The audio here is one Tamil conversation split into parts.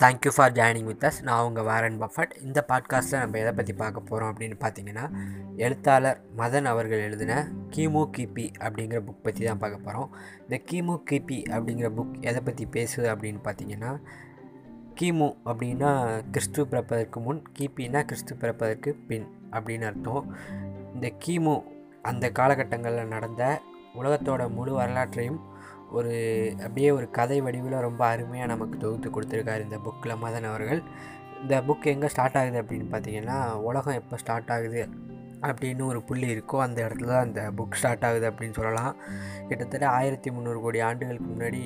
Thank you for joining with us நான் உங்கள் வாரன் பஃபட். இந்த பாட்காஸ்ட்டில் நம்ம எதை பற்றி பார்க்க போகிறோம் அப்படின்னு பார்த்தீங்கன்னா எழுத்தாளர் மதன் அவர்கள் எழுதின கிமு கிபி அப்படிங்கிற புக் பற்றி தான் பார்க்க போகிறோம் இந்த கிமு கிபி அப்படிங்கிற புக் எதை பற்றி பேசுது அப்படின்னு பார்த்தீங்கன்னா கிமு அப்படின்னா கிறிஸ்து பிறப்பதற்கு முன் கிபின்னா கிறிஸ்து பிறப்பதற்கு பின் அப்படின்னு அர்த்தம். இந்த கிமு அந்த காலகட்டங்களில் நடந்த உலகத்தோட முழு வரலாற்றையும் ஒரு அப்படியே ஒரு கதை வடிவில் ரொம்ப அருமையாக நமக்கு தொகுத்து கொடுத்துருக்காரு இந்த புக்கில் மதன் அவர்கள். இந்த புக் எங்கே ஸ்டார்ட் ஆகுது அப்படின்னு பார்த்தீங்கன்னா உலகம் எப்போ ஸ்டார்ட் ஆகுது அப்படின்னு ஒரு புள்ளி இருக்கோ அந்த இடத்துல தான் அந்த புக் ஸ்டார்ட் ஆகுது அப்படின்னு சொல்லலாம். கிட்டத்தட்ட ஆயிரத்தி முந்நூறு கோடி ஆண்டுகளுக்கு முன்னாடி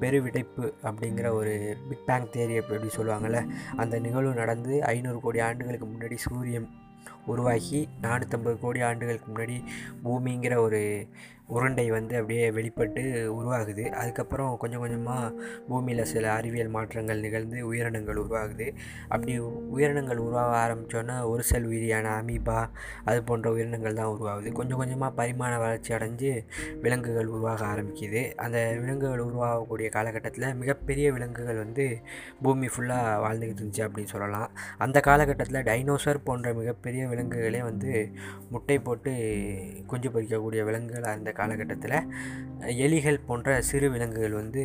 பெருவிடைப்பு அப்படிங்கிற ஒரு பிக் பேங் தேரி அப்படி சொல்லுவாங்கள்ல அந்த நிகழ்வு நடந்து ஐநூறு கோடி ஆண்டுகளுக்கு முன்னாடி சூரியன் உருவாகி நானூற்றம்பது கோடி ஆண்டுகளுக்கு முன்னாடி பூமிங்கிற ஒரு உருண்டை வந்து அப்படியே வெளிப்பட்டு உருவாகுது. அதுக்கப்புறம் கொஞ்சம் கொஞ்சமாக பூமியில் சில அறிவியல் மாற்றங்கள் நிகழ்ந்து உயிரினங்கள் உருவாகுது. அப்படி உயிரினங்கள் உருவாக ஆரம்பித்தோன்னா ஒரு செல் உயிரியான அமீபா அது போன்ற உயிரினங்கள் தான் உருவாகுது. கொஞ்சம் கொஞ்சமாக பரிமாண வளர்ச்சி அடைஞ்சு விலங்குகள் உருவாக ஆரம்பிக்குது. அந்த விலங்குகள் உருவாகக்கூடிய காலகட்டத்தில் மிகப்பெரிய விலங்குகள் வந்து பூமி ஃபுல்லாக வாழ்ந்துக்கிட்டு இருந்துச்சு அப்படின்னு சொல்லலாம். அந்த காலகட்டத்தில் டைனோசர் போன்ற மிகப்பெரிய விலங்குகளே வந்து முட்டை போட்டு குஞ்சு பொறிக்கக்கூடிய விலங்குகளாக இருந்த காலகட்டத்தில் எலிகள் போன்ற சிறு விலங்குகள் வந்து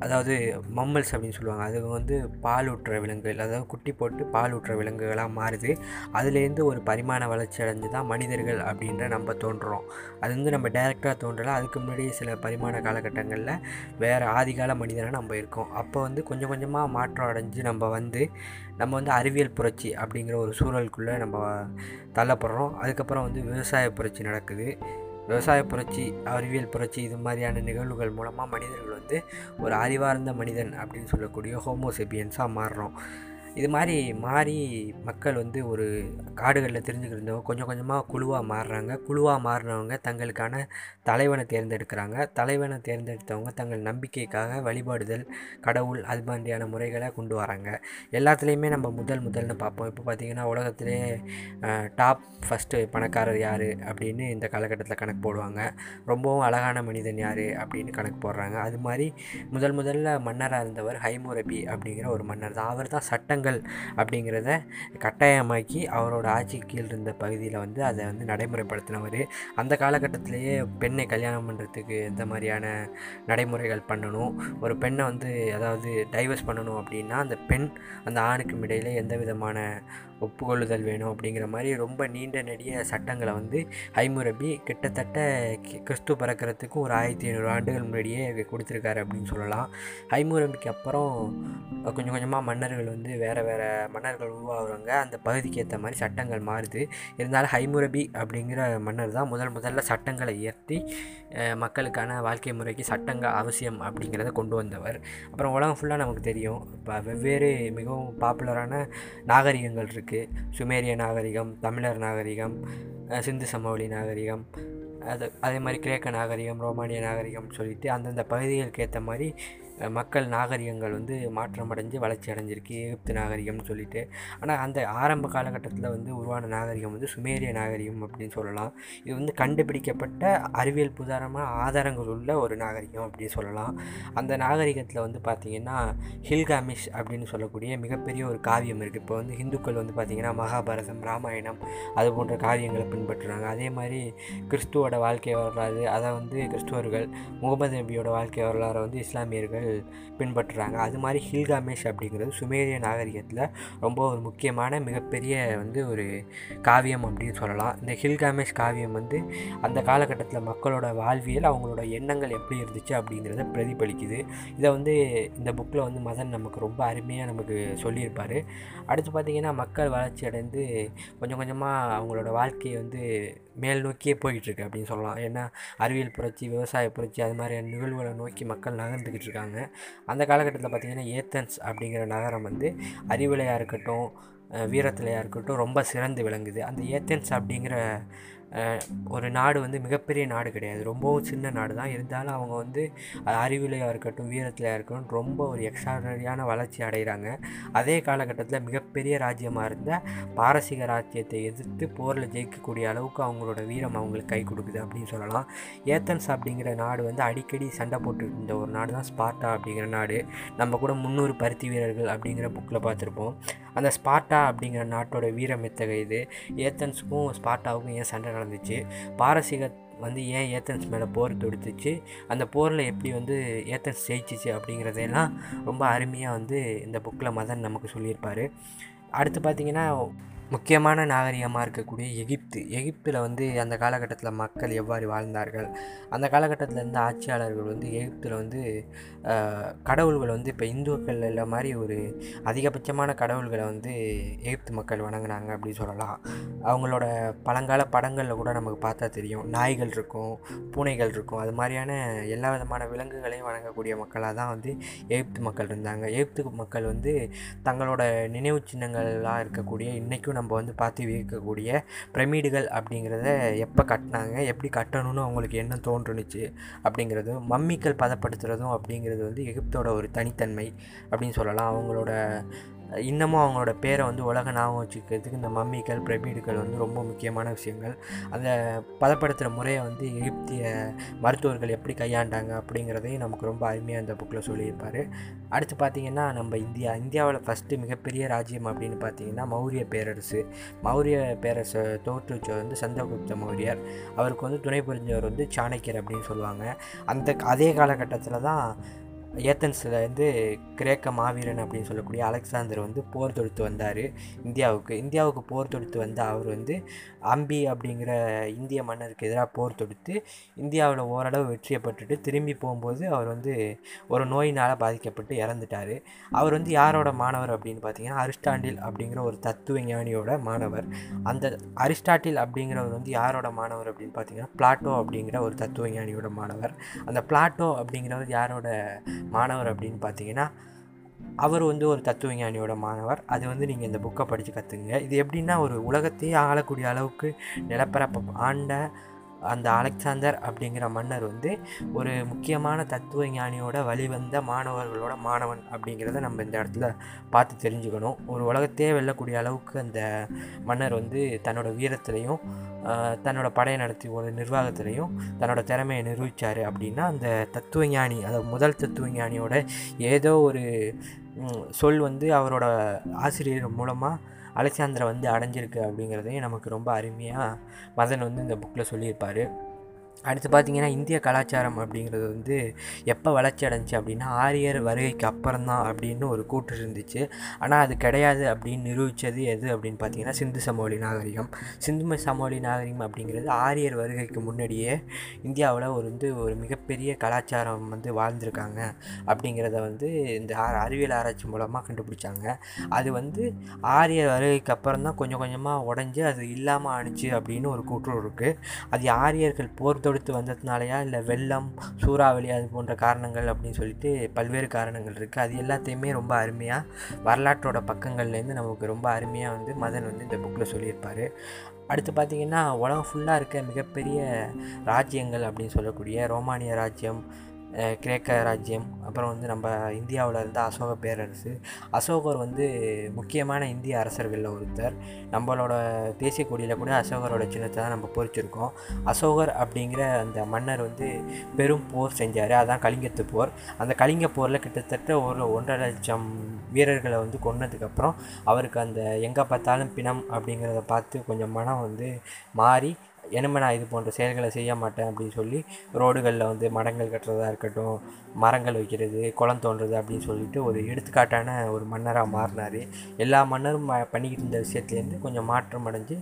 அதாவது மம்மல்ஸ் அப்படின்னு சொல்லுவாங்க. அது வந்து பால் ஊற்றுற விலங்குகள். அதாவது குட்டி போட்டு பால் ஊற்றுற விலங்குகளாக மாறுது. அதுலேருந்து ஒரு பரிமாண வளர்ச்சி அடைஞ்சு தான் மனிதர்கள் அப்படின்ற நம்ம தோன்றுறோம். அது வந்து நம்ம டைரெக்டாக தோன்றலாம் அதுக்கு முன்னாடி சில பரிமாண காலகட்டங்களில் வேறு ஆதிகால மனிதனாக நம்ம இருக்கோம். அப்போ வந்து கொஞ்சம் கொஞ்சமாக மாற்றம் அடைஞ்சு நம்ம வந்து நம்ம வந்து அறிவியல் புரட்சி அப்படிங்கிற ஒரு சூழலுக்குள்ளே நம்ம தள்ளப்படுறோம். அதுக்கப்புறம் வந்து விவசாய புரட்சி நடக்குது. விவசாய புரட்சி அறிவியல் புரட்சி இது மாதிரியான நிகழ்வுகள் மூலமாக மனிதர்கள் வந்து ஒரு அறிவார்ந்த மனிதன் அப்படின்னு சொல்லக்கூடிய ஹோமோசெபியன்ஸாக மாறுறோம். இது மாதிரி மாறி மக்கள் வந்து ஒரு காடுகளில் தெரிஞ்சுக்கிட்டு கொஞ்சம் கொஞ்சமாக குழுவாக மாறுறாங்க. குழுவாக மாறினவங்க தங்களுக்கான தலைவனை தேர்ந்தெடுக்கிறாங்க. தலைவனை தேர்ந்தெடுத்தவங்க தங்கள் நம்பிக்கைக்காக வழிபாடுதல் கடவுள் அது மாதிரியான முறைகளை கொண்டு வராங்க. எல்லாத்துலேயுமே நம்ம முதல் முதல்னு பார்ப்போம். இப்போ பார்த்திங்கன்னா உலகத்திலே டாப் ஃபஸ்ட்டு பணக்காரர் யார் அப்படின்னு இந்த காலகட்டத்தில் கணக்கு போடுவாங்க. ரொம்பவும் அழகான மனிதன் யார் அப்படின்னு கணக்கு போடுறாங்க. அது மாதிரி முதல் முதல்ல மன்னராக இருந்தவர் ஹைமுரபி அப்படிங்கிற ஒரு மன்னர் தான் அவர் தான் சட்டங்கள் அப்படிங்கிறத கட்டாயமாக்கி அவரோட ஆட்சி கீழ் இருந்த பகுதியில் வந்து அதை வந்து நடைமுறைப்படுத்தினவர். அந்த காலகட்டத்திலேயே பெண்ணை கல்யாணம் பண்ணுறதுக்கு எந்த மாதிரியான நடைமுறைகள் பண்ணணும். ஒரு பெண்ணை வந்து அதாவது டைவர்ஸ் பண்ணணும் அப்படின்னா அந்த பெண் அந்த ஆணுக்கும் இடையில் எந்த விதமான ஒப்புக்கொள்ளுதல் வேணும் அப்படிங்கிற மாதிரி ரொம்ப நீண்ட நெடிய சட்டங்களை வந்து ஹைமுரபி கிட்டத்தட்ட கிறிஸ்து பிறக்கிறதுக்கும் ஒரு ஆயிரத்தி ஐநூறு ஆண்டுகள் முன்னாடியே கொடுத்துருக்காரு அப்படின்னு சொல்லலாம். ஹைமுரபிக்கு அப்புறம் கொஞ்சம் கொஞ்சமாக மன்னர்கள் வந்து வேறு வேறு வேறு மன்னர்கள் உருவாகுறாங்க. அந்த பகுதிக்கு ஏற்ற மாதிரி சட்டங்கள் மாறுது. இருந்தாலும் ஹைமுரபி அப்படிங்கிற மன்னர் தான் முதல் முதல்ல சட்டங்களை இயற்றி மக்களுக்கான வாழ்க்கை முறைக்கு சட்டங்கள் அவசியம் அப்படிங்கிறத கொண்டு வந்தவர். அப்புறம் உலகம் ஃபுல்லாக நமக்கு தெரியும். இப்போ வெவ்வேறு மிகவும் பாப்புலரான நாகரிகங்கள் இருக்குது சுமேரிய நாகரிகம் தமிழர் நாகரிகம் சிந்து சமவெளி நாகரிகம் அது அதே மாதிரி கிரேக்க நாகரிகம் ரோமானிய நாகரிகம் சொல்லிட்டு அந்தந்த பகுதிகளுக்கு ஏற்ற மாதிரி மக்கள் நாகரிகங்கள் வந்து மாற்றம் அடைஞ்சு வளர்ச்சி அடைஞ்சிருக்கு. எகிப்து நாகரிகம்னு சொல்லிட்டு. ஆனால் அந்த ஆரம்ப காலகட்டத்தில் வந்து உருவான நாகரிகம் வந்து சுமேரிய நாகரிகம் அப்படின்னு சொல்லலாம். இது வந்து கண்டுபிடிக்கப்பட்ட அறிவியல் புதாரமான ஆதாரங்கள் உள்ள ஒரு நாகரிகம் அப்படின்னு சொல்லலாம். அந்த நாகரிகத்தில் வந்து பார்த்திங்கன்னா ஹில்காமிஷ் அப்படின்னு சொல்லக்கூடிய மிகப்பெரிய ஒரு காவியம் இருக்குது இப்போ வந்து இந்துக்கள் வந்து பார்த்திங்கன்னா மகாபாரதம் ராமாயணம் அது போன்ற காவியங்களை பின்பற்றுறாங்க. அதே மாதிரி கிறிஸ்துவோட வாழ்க்கை வரலாறு அதை வந்து கிறிஸ்துவர்கள் முகமது நபியோட வாழ்க்கை வரலாறை வந்து இஸ்லாமியர்கள் பின்பற்றுறாங்க. அது மாதிரி ஹில்காமேஷ் அப்படிங்கிறது சுமேரிய நாகரிகத்தில் ரொம்ப ஒரு முக்கியமான மிகப்பெரிய வந்து ஒரு காவியம் அப்படின்னு சொல்லலாம். இந்த ஹில்காமேஷ் காவியம் வந்து அந்த காலகட்டத்தில் மக்களோட வாழ்வியல் அவங்களோட எண்ணங்கள் எப்படி இருந்துச்சு அப்படிங்கிறத பிரதிபலிக்குது. இதை வந்து இந்த புக்கில் வந்து மதன் நமக்கு ரொம்ப அருமையாக நமக்கு சொல்லியிருப்பார். அடுத்து பார்த்திங்கன்னா மக்கள் வளர்ச்சி அடைந்து கொஞ்சம் கொஞ்சமாக அவங்களோட வாழ்க்கையை வந்து மேல் நோக்கியே போய்கிட்டுருக்கு அப்படின்னு சொல்லலாம். ஏன்னா அறிவியல் புரட்சி விவசாய புரட்சி அது மாதிரியான நிகழ்வுகளை நோக்கி மக்கள் நகர்ந்துக்கிட்டு இருக்காங்க. அந்த காலகட்டத்தில் பார்த்திங்கன்னா ஏத்தன்ஸ் அப்படிங்கிற நகரம் வந்து அறிவிலையாக இருக்கட்டும் வீரத்திலையாக இருக்கட்டும் ரொம்ப சிறந்து விளங்குது. அந்த ஏத்தன்ஸ் அப்படிங்கிற ஒரு நாடு வந்து மிகப்பெரிய நாடு கிடையாது. ரொம்பவும் சின்ன நாடு தான். இருந்தாலும் அவங்க வந்து அறிவிலையாக இருக்கட்டும் வீரத்திலையாக இருக்கட்டும் ரொம்ப ஒரு எக்ஸ்ட்ராடனரியான வளர்ச்சி அடைகிறாங்க அதே காலகட்டத்தில் மிகப்பெரிய ராஜ்யமாக இருந்த பாரசீக ராஜ்யத்தை எதிர்த்து போரில் ஜெயிக்கக்கூடிய அளவுக்கு அவங்களோட வீரம் அவங்களுக்கு கை கொடுக்குது அப்படின்னு சொல்லலாம். ஏத்தன்ஸ் அப்படிங்கிற நாடு வந்து அடிக்கடி சண்டை போட்டு இருந்த ஒரு நாடு தான் ஸ்பார்ட்டா அப்படிங்கிற நாடு. நம்ம கூட முந்நூறு பருத்தி வீரர்கள் அப்படிங்கிற புக்கில் பார்த்துருப்போம். அந்த ஸ்பார்ட்டா அப்படிங்கிற நாட்டோட வீரம் எத்தகையது ஏத்தன்ஸுக்கும் ஸ்பார்ட்டாவுக்கும் ஏன் சண்டை நடந்துச்சு? பாரசீக வந்து ஏன் ஏத்தன்ஸ் மேலே போர் தொடுத்துச்சு? அந்த போரில் எப்படி வந்து ஏத்தன்ஸ் ஜெயிச்சிச்சு அப்படிங்கிறதெல்லாம் ரொம்ப அருமையாக வந்து இந்த புக்கில் மதன் நமக்கு சொல்லியிருப்பார். அடுத்து பார்த்திங்கன்னா முக்கியமான நாகரிகமாக இருக்கக்கூடிய எகிப்து. எகிப்தில் வந்து அந்த காலகட்டத்தில் மக்கள் எவ்வாறு வாழ்ந்தார்கள்? அந்த காலகட்டத்தில் இருந்த ஆட்சியாளர்கள் வந்து எகிப்தில் வந்து கடவுள்கள் வந்து இப்போ இந்துக்கள் இல்லை மாதிரி ஒரு அதிகபட்சமான கடவுள்களை வந்து எகிப்து மக்கள் வணங்கினாங்க அப்படின்னு சொல்லலாம். அவங்களோட பழங்கால படங்களில் கூட நமக்கு பார்த்தா தெரியும். நாய்கள் இருக்கும் பூனைகள் இருக்கும். அது மாதிரியான எல்லா விதமான விலங்குகளையும் வணங்கக்கூடிய மக்களாக தான் வந்து எகிப்து மக்கள் இருந்தாங்க. எகிப்து மக்கள் வந்து தங்களோட நினைவு சின்னங்களாக இருக்கக்கூடிய இன்றைக்கும் நம்ம வந்து பார்த்து வியக்கக்கூடிய பிரமிடுகள் அப்படிங்கிறத எப்போ கட்டினாங்க எப்படி கட்டணும்னு அவங்களுக்கு என்ன தோன்றுனுச்சு அப்படிங்கிறதும் மம்மிக்கள் பதப்படுத்துகிறதும் அப்படிங்கிறது வந்து எகிப்தோட ஒரு தனித்தன்மை அப்படின்னு சொல்லலாம். அவங்களோட இன்னமும் அவங்களோட பேரை வந்து உலக ஞாபகம் வச்சுக்கிறதுக்கு இந்த மம்மிகள் பிரபீடுகள் வந்து ரொம்ப முக்கியமான விஷயங்கள். அந்த பதப்படுத்துகிற முறையை வந்து எகிப்திய மருத்துவர்கள் எப்படி கையாண்டாங்க அப்படிங்கிறதையும் நமக்கு ரொம்ப அருமையாக அந்த புக்கில் சொல்லியிருப்பார். அடுத்து பார்த்திங்கன்னா நம்ம இந்தியா. இந்தியாவில் ஃபஸ்ட்டு மிகப்பெரிய ராஜ்யம் அப்படின்னு பார்த்தீங்கன்னா மௌரிய பேரரசு. மௌரிய பேரரசை தோற்றுவிச்சவர் வந்து சந்திரகுப்த மௌரியர். அவருக்கு வந்து துணை புரிஞ்சவர் வந்து சாணக்கியர் அப்படின்னு சொல்லுவாங்க. அந்த அதே காலகட்டத்தில் தான் ஏத்தன்ஸில் வந்து கிரேக்க மாவீரன் அப்படின்னு சொல்லக்கூடிய அலெக்சாந்தர் வந்து போர் தொடுத்து வந்தார் இந்தியாவுக்கு. இந்தியாவுக்கு போர் தொடுத்து வந்த அவர் வந்து அம்பி அப்படிங்கிற இந்திய மன்னருக்கு எதிராக போர் தொடுத்து இந்தியாவில் ஓரளவு வெற்றியப்பட்டுட்டு திரும்பி போகும்போது அவர் வந்து ஒரு நோயினால் பாதிக்கப்பட்டு இறந்துட்டார். அவர் வந்து யாரோட மாணவர் அப்படின்னு பார்த்தீங்கன்னா அரிஸ்டாண்டில் அப்படிங்கிற ஒரு தத்துவ ஞானியோட மாணவர். அந்த அரிஸ்டாட்டில் அப்படிங்கிறவர் வந்து யாரோட மாணவர் அப்படின்னு பார்த்தீங்கன்னா பிளாட்டோ அப்படிங்கிற ஒரு தத்துவ ஞானியோட மாணவர். அந்த பிளாட்டோ அப்படிங்கிறவர் யாரோட மாணவர் அப்படின்னு பார்த்தீங்கன்னா அவர் வந்து ஒரு தத்துவஞானியோட மாணவர். அது வந்து நீங்கள் இந்த புக்கை படித்து கற்றுங்க இது எப்படின்னா ஒரு உலகத்தையே ஆளக்கூடிய அளவுக்கு நிலப்பரப்ப ஆண்ட அந்த அலெக்சாந்தர் அப்படிங்கிற மன்னர் வந்து ஒரு முக்கியமான தத்துவ ஞானியோட வழிவந்த மாணவர்களோட மாணவன் அப்படிங்கிறத நம்ம இந்த இடத்துல பார்த்து தெரிஞ்சுக்கணும். ஒரு உலகத்தையே வெல்லக்கூடிய அளவுக்கு அந்த மன்னர் வந்து தன்னோட வீரத்திலையும் தன்னோட படையை நடத்தி ஒரு நிர்வாகத்திலையும் தன்னோட திறமையை நிரூபித்தார் அப்படின்னா அந்த தத்துவ ஞானி அதாவது முதல் தத்துவ ஞானியோட ஏதோ ஒரு சொல் வந்து அவரோட ஆசிரியர் மூலமாக அலெக்சாந்திரை வந்து அடைஞ்சிருக்கு அப்படிங்கிறதையும் நமக்கு ரொம்ப அருமையாக மதன் வந்து இந்த புக்கில் சொல்லியிருப்பார். அடுத்து பார்த்திங்கன்னா இந்திய கலாச்சாரம் அப்படிங்கிறது வந்து எப்போ வளர்ச்சி அடைஞ்சி அப்படின்னா ஆரியர் வருகைக்கு அப்புறம் தான் அப்படின்னு ஒரு கூற்று இருந்துச்சு. ஆனால் அது கிடையாது அப்படின்னு நிரூபித்தது எது அப்படின்னு பார்த்தீங்கன்னா சிந்து சமவெளி நாகரிகம். சிந்து சமவெளி நாகரிகம் அப்படிங்கிறது ஆரியர் வருகைக்கு முன்னாடியே இந்தியாவில் ஒரு வந்து ஒரு மிகப்பெரிய கலாச்சாரம் வந்து வாழ்ந்திருக்காங்க அப்படிங்கிறத வந்து இந்த அறிவியல் ஆராய்ச்சி மூலமாக கண்டுபிடிச்சாங்க. அது வந்து ஆரியர் வருகைக்கு அப்புறம் தான் கொஞ்சம் கொஞ்சமாக உடஞ்சி அது இல்லாமல் ஆணுச்சு அப்படின்னு ஒரு கூற்று இருக்குது அது ஆரியர்கள் போர் தொடுத்து வந்ததுனாலயா? இல்லை வெள்ளம் சூறாவளி அது போன்ற காரணங்கள் அப்படின்னு சொல்லிட்டு பல்வேறு காரணங்கள் இருக்குது அது எல்லாத்தையுமே ரொம்ப அருமையாக வரலாற்றோட பக்கங்கள்லேருந்து நமக்கு ரொம்ப அருமையாக வந்து மதன் வந்து இந்த புக்கில் சொல்லியிருப்பார். அடுத்து பார்த்திங்கன்னா உலகம் ஃபுல்லாக இருக்க மிகப்பெரிய ராஜ்யங்கள் அப்படின்னு சொல்லக்கூடிய ரோமானிய ராஜ்யம் கிரேக்க ராஜ்யம் அப்புறம் வந்து நம்ம இந்தியாவில் இருந்த அசோக பேரரசு. அசோகர் வந்து முக்கியமான இந்திய அரசர்களில் ஒருத்தர். நம்மளோட தேசிய கொடியில் கூட அசோகரோட சின்னத்தை தான் நம்ம பொறிச்சிருக்கோம். அசோகர் அப்படிங்கிற அந்த மன்னர் வந்து பெரும் போர் செஞ்சார். அதான் கலிங்கத்து போர். அந்த கலிங்க போரில் கிட்டத்தட்ட ஒரு ஒன்றரை லட்சம் வீரர்களை வந்து கொன்னதுக்கப்புறம் அவருக்கு அந்த எங்கே பார்த்தாலும் பிணம் அப்படிங்கிறத பார்த்து கொஞ்சம் மனம் வந்து மாறி இனிமேல் நான் இது போன்ற செயல்களை செய்ய மாட்டேன் அப்படின்னு சொல்லி ரோடுகளில் வந்து மடங்கள் கட்டுறதா இருக்கட்டும் மரங்கள் வைக்கிறது குளம் தோன்றது அப்படின்னு சொல்லிட்டு ஒரு எடுத்துக்காட்டான ஒரு மன்னராக மாறினார். எல்லா மன்னரும் பண்ணிக்கிட்டு இருந்த விஷயத்துலேருந்து கொஞ்சம் மாற்றம் அடைஞ்சு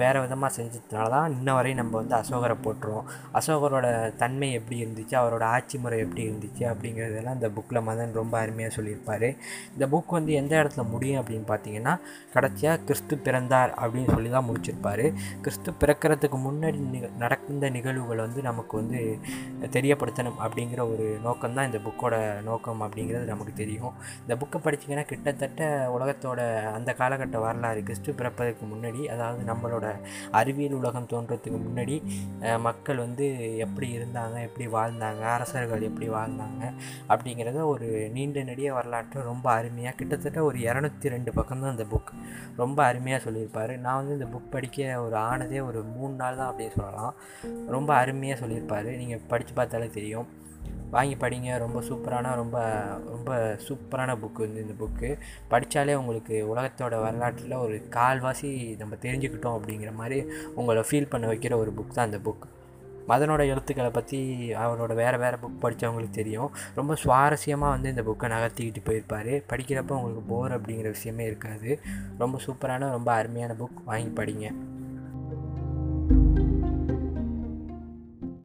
வேறு விதமாக செஞ்சதுனால தான் இன்ன வரையும் நம்ம வந்து அசோகரை போட்டுருவோம் அசோகரோட தன்மை எப்படி இருந்துச்சு அவரோட ஆட்சி முறை எப்படி இருந்துச்சு அப்படிங்கிறதெல்லாம் இந்த புக்கில் மதன் ரொம்ப அருமையாக சொல்லியிருப்பார். இந்த புக் வந்து எந்த இடத்துல முடியும் அப்படின்னு பார்த்தீங்கன்னா கடைசியாக கிறிஸ்து பிறந்தார் அப்படின்னு சொல்லி தான் முடிச்சிருப்பார். கிறிஸ்து பிறக்கிறதுக்கு அதுக்கு முன்னாடி நடந்த நிகழ்வுகளை வந்து நமக்கு வந்து தெரியப்படுத்தணும் அப்படிங்கிற ஒரு நோக்கம் தான் இந்த புக்கோட நோக்கம் அப்படிங்கிறது நமக்கு தெரியும். இந்த புக்கை படிச்சிங்கன்னா கிட்டத்தட்ட உலகத்தோட அந்த காலகட்ட வரலாறு கிறிஸ்து பிறப்பதற்கு முன்னாடி அதாவது நம்மளோட அறிவியல் உலகம் தோன்றதுக்கு முன்னாடி மக்கள் வந்து எப்படி இருந்தாங்க எப்படி வாழ்ந்தாங்க அரசர்கள் எப்படி வாழ்ந்தாங்க அப்படிங்கிறத ஒரு நீண்ட நெடிய வரலாற்றை ரொம்ப அருமையாக கிட்டத்தட்ட ஒரு இரநூத்தி ரெண்டு பக்கம் தான் இந்த புக். ரொம்ப அருமையாக சொல்லியிருப்பார். நான் வந்து இந்த புக் படிக்க ஒரு ஆனதே ஒரு மூணு நாள் தான் அப்படியே சொல்லலாம். ரொம்ப அருமையாக சொல்லியிருப்பார். நீங்கள் படித்து பார்த்தாலே தெரியும். வாங்கி படிங்க. ரொம்ப சூப்பரான ரொம்ப ரொம்ப சூப்பரான புக்கு வந்து இந்த புக்கு படித்தாலே உங்களுக்கு உலகத்தோட வரலாற்றில் ஒரு கால்வாசி நம்ம தெரிஞ்சுக்கிட்டோம் அப்படிங்கிற மாதிரி உங்களை ஃபீல் பண்ண வைக்கிற ஒரு புக் தான் அந்த புக் மதனோட எழுத்துக்களை பற்றி அவரோட வேறு வேறு புக் படித்தவங்களுக்கு தெரியும். ரொம்ப சுவாரஸ்யமாக வந்து இந்த புக்கை நகர்த்திக்கிட்டு போயிருப்பார். படிக்கிறப்போ உங்களுக்கு போர் அப்படிங்கிற விஷயமே இருக்காது. ரொம்ப சூப்பரான ரொம்ப அருமையான புக் வாங்கி படிங்க.